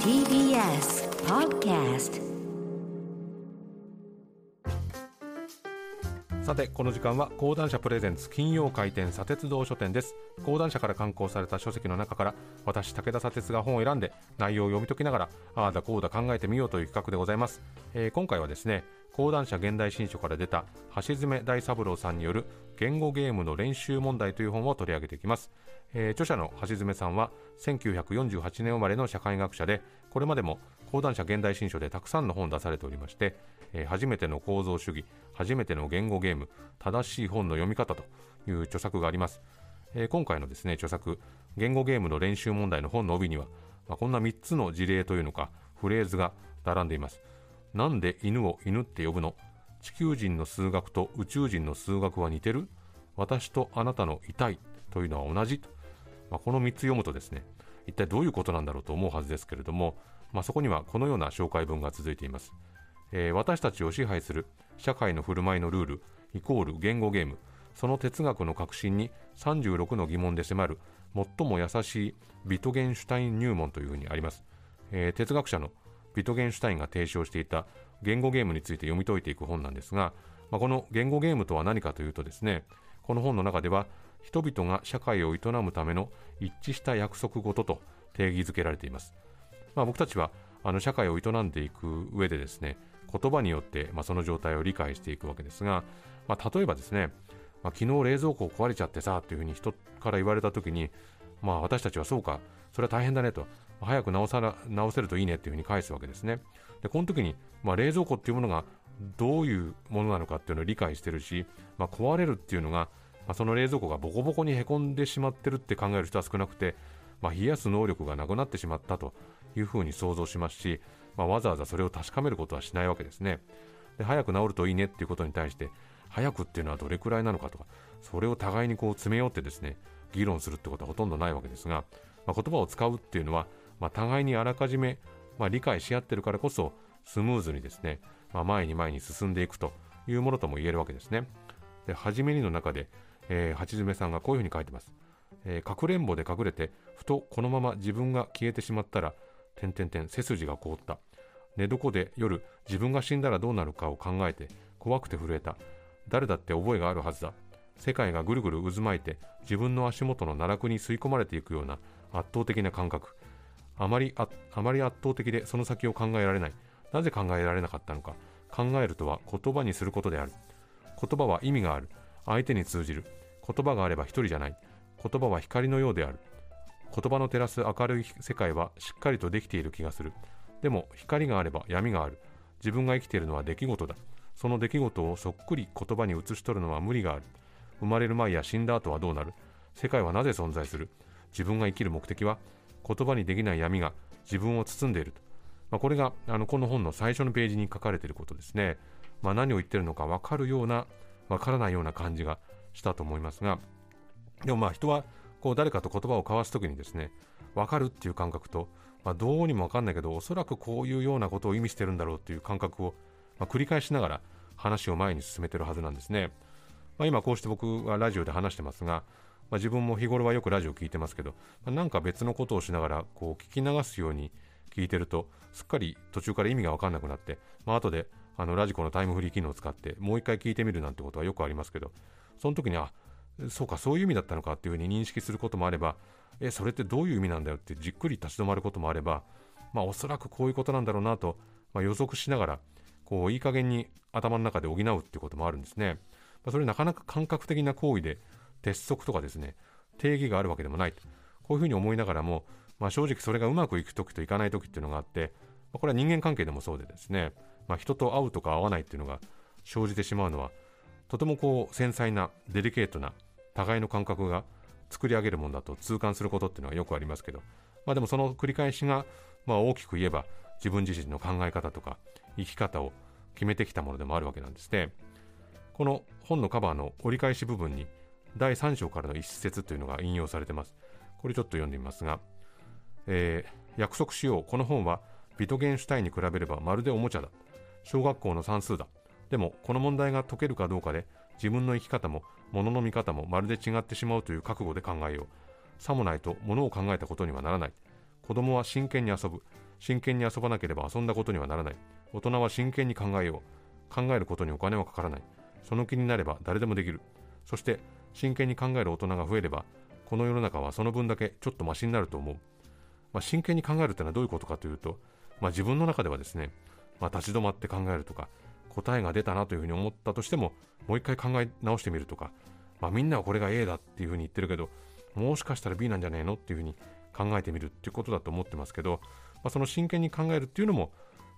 TBS Podcast さてこの時間は講談社プレゼンツ金曜回転砂鉄道書店です。講談社から刊行された書籍の中から私武田砂鉄が本を選んで内容を読み解きながらああだこうだ考えてみようという企画でございます、えー今回はですね講談社現代新書から出た橋爪大三郎さんによる言語ゲームの練習問題という本を取り上げていきます、えー著者の橋爪さんは1948年生まれの社会学者でこれまでも講談社現代新書でたくさんの本を出されておりまして、えー初めての構造主義初めての言語ゲーム正しい本の読み方という著作があります、えー今回のですね著作言語ゲームの練習問題の本の帯には、まあこんな3つの事例というのかフレーズが並んでいます。なんで犬を犬って呼ぶの？地球人の数学と宇宙人の数学は似てる？私とあなたの痛いというのは同じ、まあ、この3つ読むとですね一体どういうことなんだろうと思うはずですけれども、まあ、そこにはこのような紹介文が続いています、えー私たちを支配する社会の振る舞いのルールイコール言語ゲーム。その哲学の革新に36の疑問で迫る最も優しいビトゲンシュタイン入門というふうにあります、えー哲学者のビトゲンシュタインが提唱していた言語ゲームについて読み解いていく本なんですが、まあ、この言語ゲームとは何かというとですねこの本の中では人々が社会を営むための一致した約束事と定義づけられています、まあ、僕たちはあの社会を営んでいく上でですね言葉によって、まあ、その状態を理解していくわけですが、まあ、例えばですね、まあ、昨日冷蔵庫壊れちゃってさというふうに人から言われた時に、まあ、私たちはそうかそれは大変だねと早く直さな直せるといいねっていうふうに返すわけですね。でこの時に、まあ、冷蔵庫っていうものがどういうものなのかっていうのを理解してるし、まあ、壊れるっていうのが、まあ、その冷蔵庫がボコボコにへこんでしまってるって考える人は少なくて、まあ、冷やす能力がなくなってしまったというふうに想像しますし、まあ、わざわざそれを確かめることはしないわけですね。で早く治るといいねっていうことに対して早くっていうのはどれくらいなのかとかそれを互いにこう詰め寄ってですね議論するってことはほとんどないわけですが、まあ、言葉を使うっていうのは、まあ、互いにあらかじめ、まあ、理解し合ってるからこそスムーズにですね、まあ、前に前に進んでいくというものとも言えるわけですね。で初めにの中で、えー、八爪さんがこういうふうに書いてます、えーかくれんぼで隠れてふとこのまま自分が消えてしまったら点々点背筋が凍った。寝床で夜自分が死んだらどうなるかを考えて怖くて震えた。誰だって覚えがあるはずだ。世界がぐるぐる渦巻いて自分の足元の奈落に吸い込まれていくような圧倒的な感覚。あまりああまり圧倒的でその先を考えられない。なぜ考えられなかったのか。考えるとは言葉にすることである。言葉は意味がある。相手に通じる。言葉があれば一人じゃない。言葉は光のようである。言葉の照らす明るい世界はしっかりとできている気がする。でも光があれば闇がある。自分が生きているのは出来事だ。その出来事をそっくり言葉に移し取るのは無理がある。生まれる前や死んだ後はどうなる。世界はなぜ存在する。自分が生きる目的は言葉にできない闇が自分を包んでいると、まあ、これがあのこの本の最初のページに書かれていることですね、まあ、何を言ってるのか分かるような分からないような感じがしたと思いますが。でもまあ人はこう誰かと言葉を交わすときにですね分かるっていう感覚と、まあ、どうにも分かんないけどおそらくこういうようなことを意味してるんだろうっていう感覚を、まあ、繰り返しながら話を前に進めてるはずなんですね、まあ、今こうして僕はラジオで話してますが、まあ、自分も日頃はよくラジオ聞いてますけど、まあなんか別のことをしながらこう聞き流すように聞いてるとすっかり途中から意味が分かんなくなって、まあ後であのラジコのタイムフリー機能を使ってもう一回聞いてみるなんてことはよくありますけどその時にあそうかそういう意味だったのかっていうふうに認識することもあればえそれってどういう意味なんだよってじっくり立ち止まることもあればまあおそらくこういうことなんだろうなと、まあ、予測しながらこういい加減に頭の中で補うっていうこともあるんですね、まあ、それなかなか感覚的な行為で鉄則とかですね定義があるわけでもないと。こういうふうに思いながらも、まあ、正直それがうまくいく時といかない時っていうのがあって、まあ、これは人間関係でもそうでですね、まあ、人と会うとか会わないっていうのが生じてしまうのはとてもこう繊細なデリケートな互いの感覚が作り上げるものだと痛感することっていうのはよくありますけど、まあ、でもその繰り返しが、まあ、大きく言えば自分自身の考え方とか生き方を決めてきたものでもあるわけなんですね。この本のカバーの折り返し部分に第3章からの一節というのが引用されてます。これちょっと読んでみますが、えー約束しよう。この本はビトゲンシュタインに比べればまるでおもちゃだ。小学校の算数だ。でもこの問題が解けるかどうかで自分の生き方も物のの見方もまるで違ってしまうという覚悟で考えよう。さもないと物を考えたことにはならない。子供は真剣に遊ぶ。真剣に遊ばなければ遊んだことにはならない。大人は真剣に考えよう。考えることにお金はかからない。その気になれば誰でもできる。そして真剣に考える大人が増えればこの世の中はその分だけちょっとマシになると思う、まあ、真剣に考えるというのはどういうことかというと、まあ、自分の中ではですね、まあ、立ち止まって考えるとか答えが出たなというふうに思ったとしてももう一回考え直してみるとか、まあ、みんなはこれが A だっていうふうに言ってるけどもしかしたら B なんじゃねえのっていうふうに考えてみるっていうことだと思ってますけど、まあ、その真剣に考えるっていうのも、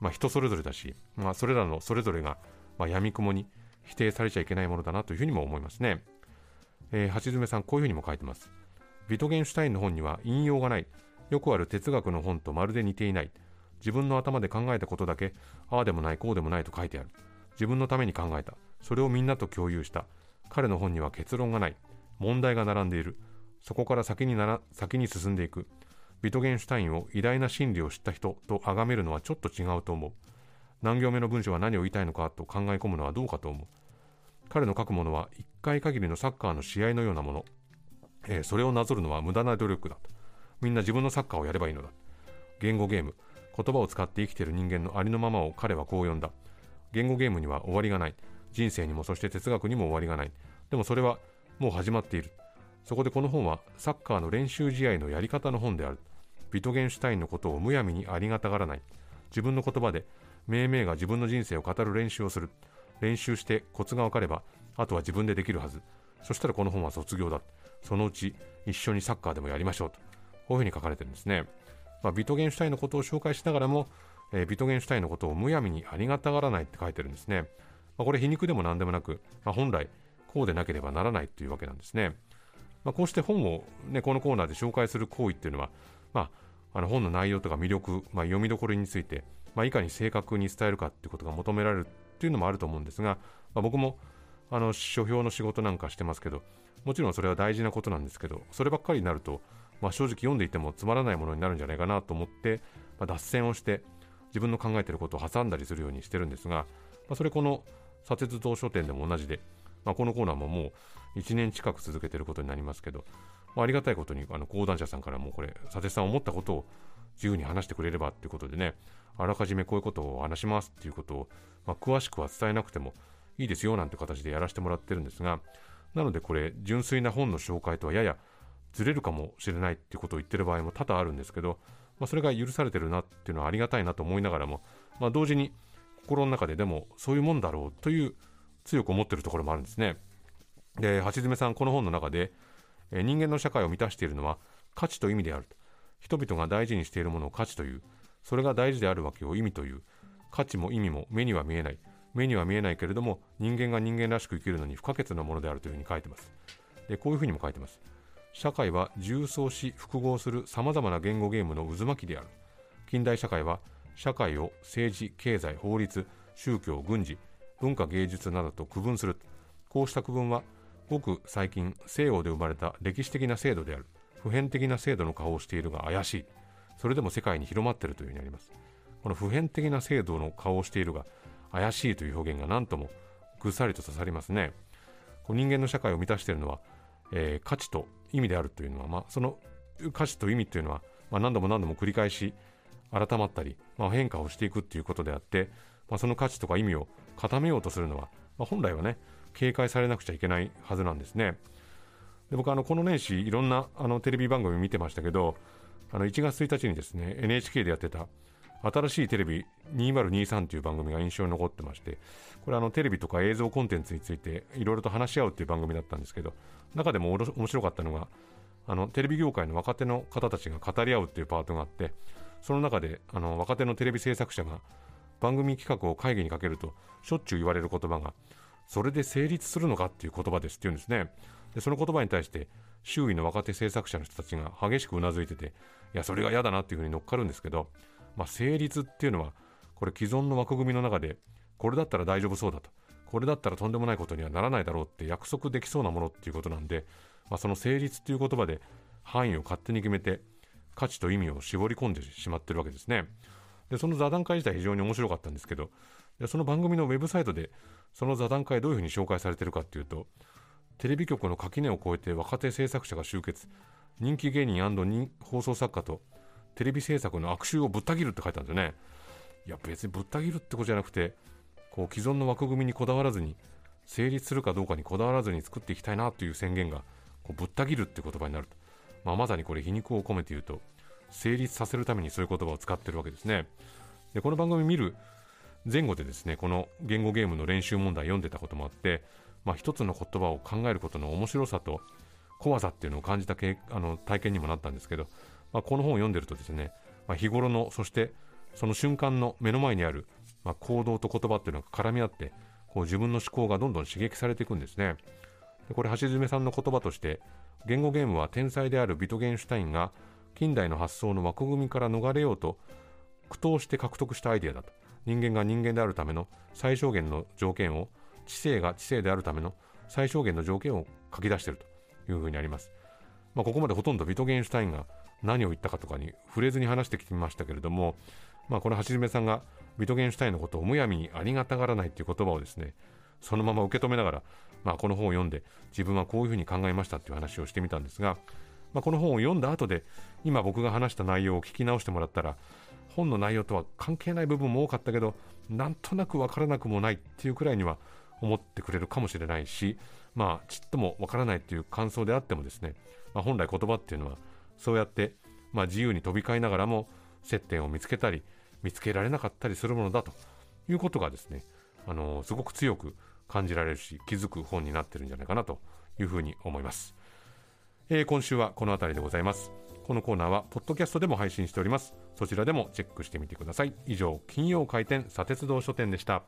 まあ、人それぞれだし、まあ、それらのそれぞれが、まあ、闇雲に否定されちゃいけないものだなというふうにも思いますね。えー、橋爪さん、こういうふうにも書いてます。ビトゲンシュタインの本には引用がない。よくある哲学の本とまるで似ていない。自分の頭で考えたことだけ、ああでもない、こうでもないと書いてある。自分のために考えた。それをみんなと共有した。彼の本には結論がない。問題が並んでいる。そこから先になら先に進んでいく。ビトゲンシュタインを偉大な真理を知った人と崇めるのはちょっと違うと思う。何行目の文章は何を言いたいのかと考え込むのはどうかと思う。彼の書くものは一回限りのサッカーの試合のようなもの。えー、それをなぞるのは無駄な努力だと。みんな自分のサッカーをやればいいのだ。言語ゲーム、言葉を使って生きている人間のありのままを彼はこう呼んだ。言語ゲームには終わりがない。人生にもそして哲学にも終わりがない。でもそれはもう始まっている。そこでこの本はサッカーの練習試合のやり方の本である。ビトゲンシュタインのことをむやみにありがたがらない。自分の言葉で、命名が自分の人生を語る練習をする。練習してコツが分かれば、あとは自分でできるはず。そしたらこの本は卒業だ。そのうち一緒にサッカーでもやりましょうと。こういうふうに書かれてるんですね。まあ、ビトゲンシュタインのことを紹介しながらも、えー、ビトゲンシュタインのことをむやみにありがたがらないって書いてるんですね。まあ、これ皮肉でも何でもなく、まあ、本来こうでなければならないというわけなんですね。まあ、こうして本を、ね、このコーナーで紹介する行為っていうのは、まあ、あの本の内容とか魅力、まあ、読みどころについて、まあ、いかに正確に伝えるかっていうことが求められるっていうのもあると思うんですが、まあ、僕もあの書評の仕事なんかしてますけどもちろんそれは大事なことなんですけどそればっかりになると、まあ、正直読んでいてもつまらないものになるんじゃないかなと思って、まあ、脱線をして自分の考えていることを挟んだりするようにしてるんですが、まあ、それこの砂鉄道書店でも同じで、まあ、このコーナーももう1年近く続けてることになりますけど、まあ、ありがたいことにあの講談社さんからもこれ砂鉄さん思ったことを自由に話してくれればっていうことでねあらかじめこういうことを話しますっていうことを、まあ、詳しくは伝えなくてもいいですよなんて形でやらせてもらってるんですがなのでこれ純粋な本の紹介とはややずれるかもしれないっていうことを言ってる場合も多々あるんですけど、まあ、それが許されてるなっていうのはありがたいなと思いながらも、まあ、同時に心の中ででもそういうもんだろうという強く思ってるところもあるんですね。で橋爪さんこの本の中で、人間の社会を満たしているのは価値と意味であると。人々が大事にしているものを価値という。それが大事であるわけを意味という。価値も意味も目には見えない。目には見えないけれども人間が人間らしく生きるのに不可欠なものであるというふうに書いてます。でこういうふうにも書いてます。社会は重層し複合するさまざまな言語ゲームの渦巻きである。近代社会は社会を政治経済法律宗教軍事文化芸術などと区分する。こうした区分はごく最近西洋で生まれた歴史的な制度である。普遍的な制度の顔をしているが怪しい。それでも世界に広まっているというふうにあります。この普遍的な制度の顔をしているが怪しいという表現が何ともぐっさりと刺さりますね。人間の社会を満たしているのは、えー、価値と意味であるというのは、まあ、その価値と意味というのは、まあ、何度も何度も繰り返し改まったり、まあ、変化をしていくということであって、まあ、その価値とか意味を固めようとするのは、まあ、本来はね警戒されなくちゃいけないはずなんですね。で僕あのこの年始いろんなあのテレビ番組見てましたけどあの1月1日にですね NHK でやってた新しいテレビ2023という番組が印象に残ってましてこれあのテレビとか映像コンテンツについていろいろと話し合うっていう番組だったんですけど中でも面白かったのがあのテレビ業界の若手の方たちが語り合うっていうパートがあってその中であの若手のテレビ制作者が番組企画を会議にかけるとしょっちゅう言われる言葉がそれで成立するのかっていう言葉ですって言うんですね。でその言葉に対して周囲の若手制作者の人たちが激しくうなずいてていやそれが嫌だなっていうふうに乗っかるんですけど、まあ、成立っていうのはこれ既存の枠組みの中でこれだったら大丈夫そうだとこれだったらとんでもないことにはならないだろうって約束できそうなものっていうことなんで、まあ、その成立っていう言葉で範囲を勝手に決めて価値と意味を絞り込んでしまってるわけですね。でその座談会自体非常に面白かったんですけどでその番組のウェブサイトでその座談会どういうふうに紹介されてるかっていうとテレビ局の垣根を越えて若手制作者が集結人気芸人放送作家とテレビ制作の悪臭をぶった切るって書いてあるんですよね。いや別にぶった切るってことじゃなくてこう既存の枠組みにこだわらずに成立するかどうかにこだわらずに作っていきたいなという宣言がこうぶった切るって言葉になると、まあ、まさにこれ皮肉を込めて言うと成立させるためにそういう言葉を使ってるわけですね。でこの番組見る前後でですねこの言語ゲームの練習問題読んでたこともあって、まあ、一つの言葉を考えることの面白さと怖さっていうのを感じたあの体験にもなったんですけど、まあ、この本を読んでるとですね、まあ、日頃のそしてその瞬間の目の前にある、まあ、行動と言葉っていうのが絡み合ってこう自分の思考がどんどん刺激されていくんですね。でこれ橋爪さんの言葉として言語ゲームは天才であるビトゲンシュタインが近代の発想の枠組みから逃れようと苦闘して獲得したアイデアだと。人間が人間であるための最小限の条件を知性が知性であるための最小限の条件を書き出しているというふうにあります、まあ、ここまでほとんどビトゲンシュタインが何を言ったかとかに触れずに話してきてみましたけれども、まあ、この橋爪さんがビトゲンシュタインのことをむやみにありがたがらないという言葉をですねそのまま受け止めながら、まあ、この本を読んで自分はこういうふうに考えましたという話をしてみたんですが、まあ、この本を読んだ後で今僕が話した内容を聞き直してもらったら本の内容とは関係ない部分も多かったけどなんとなく分からなくもないっていうくらいには思ってくれるかもしれないしまあちっとも分からないっていう感想であってもですね、まあ、本来言葉っていうのはそうやって、まあ、自由に飛び交いながらも接点を見つけたり見つけられなかったりするものだということがですね、あのー、すごく強く感じられるし気づく本になってるんじゃないかなというふうに思います、えー、今週はこの辺りでございます。このコーナーはポッドキャストでも配信しております。そちらでもチェックしてみてください。以上金曜開店砂鉄道書店でした。